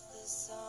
the song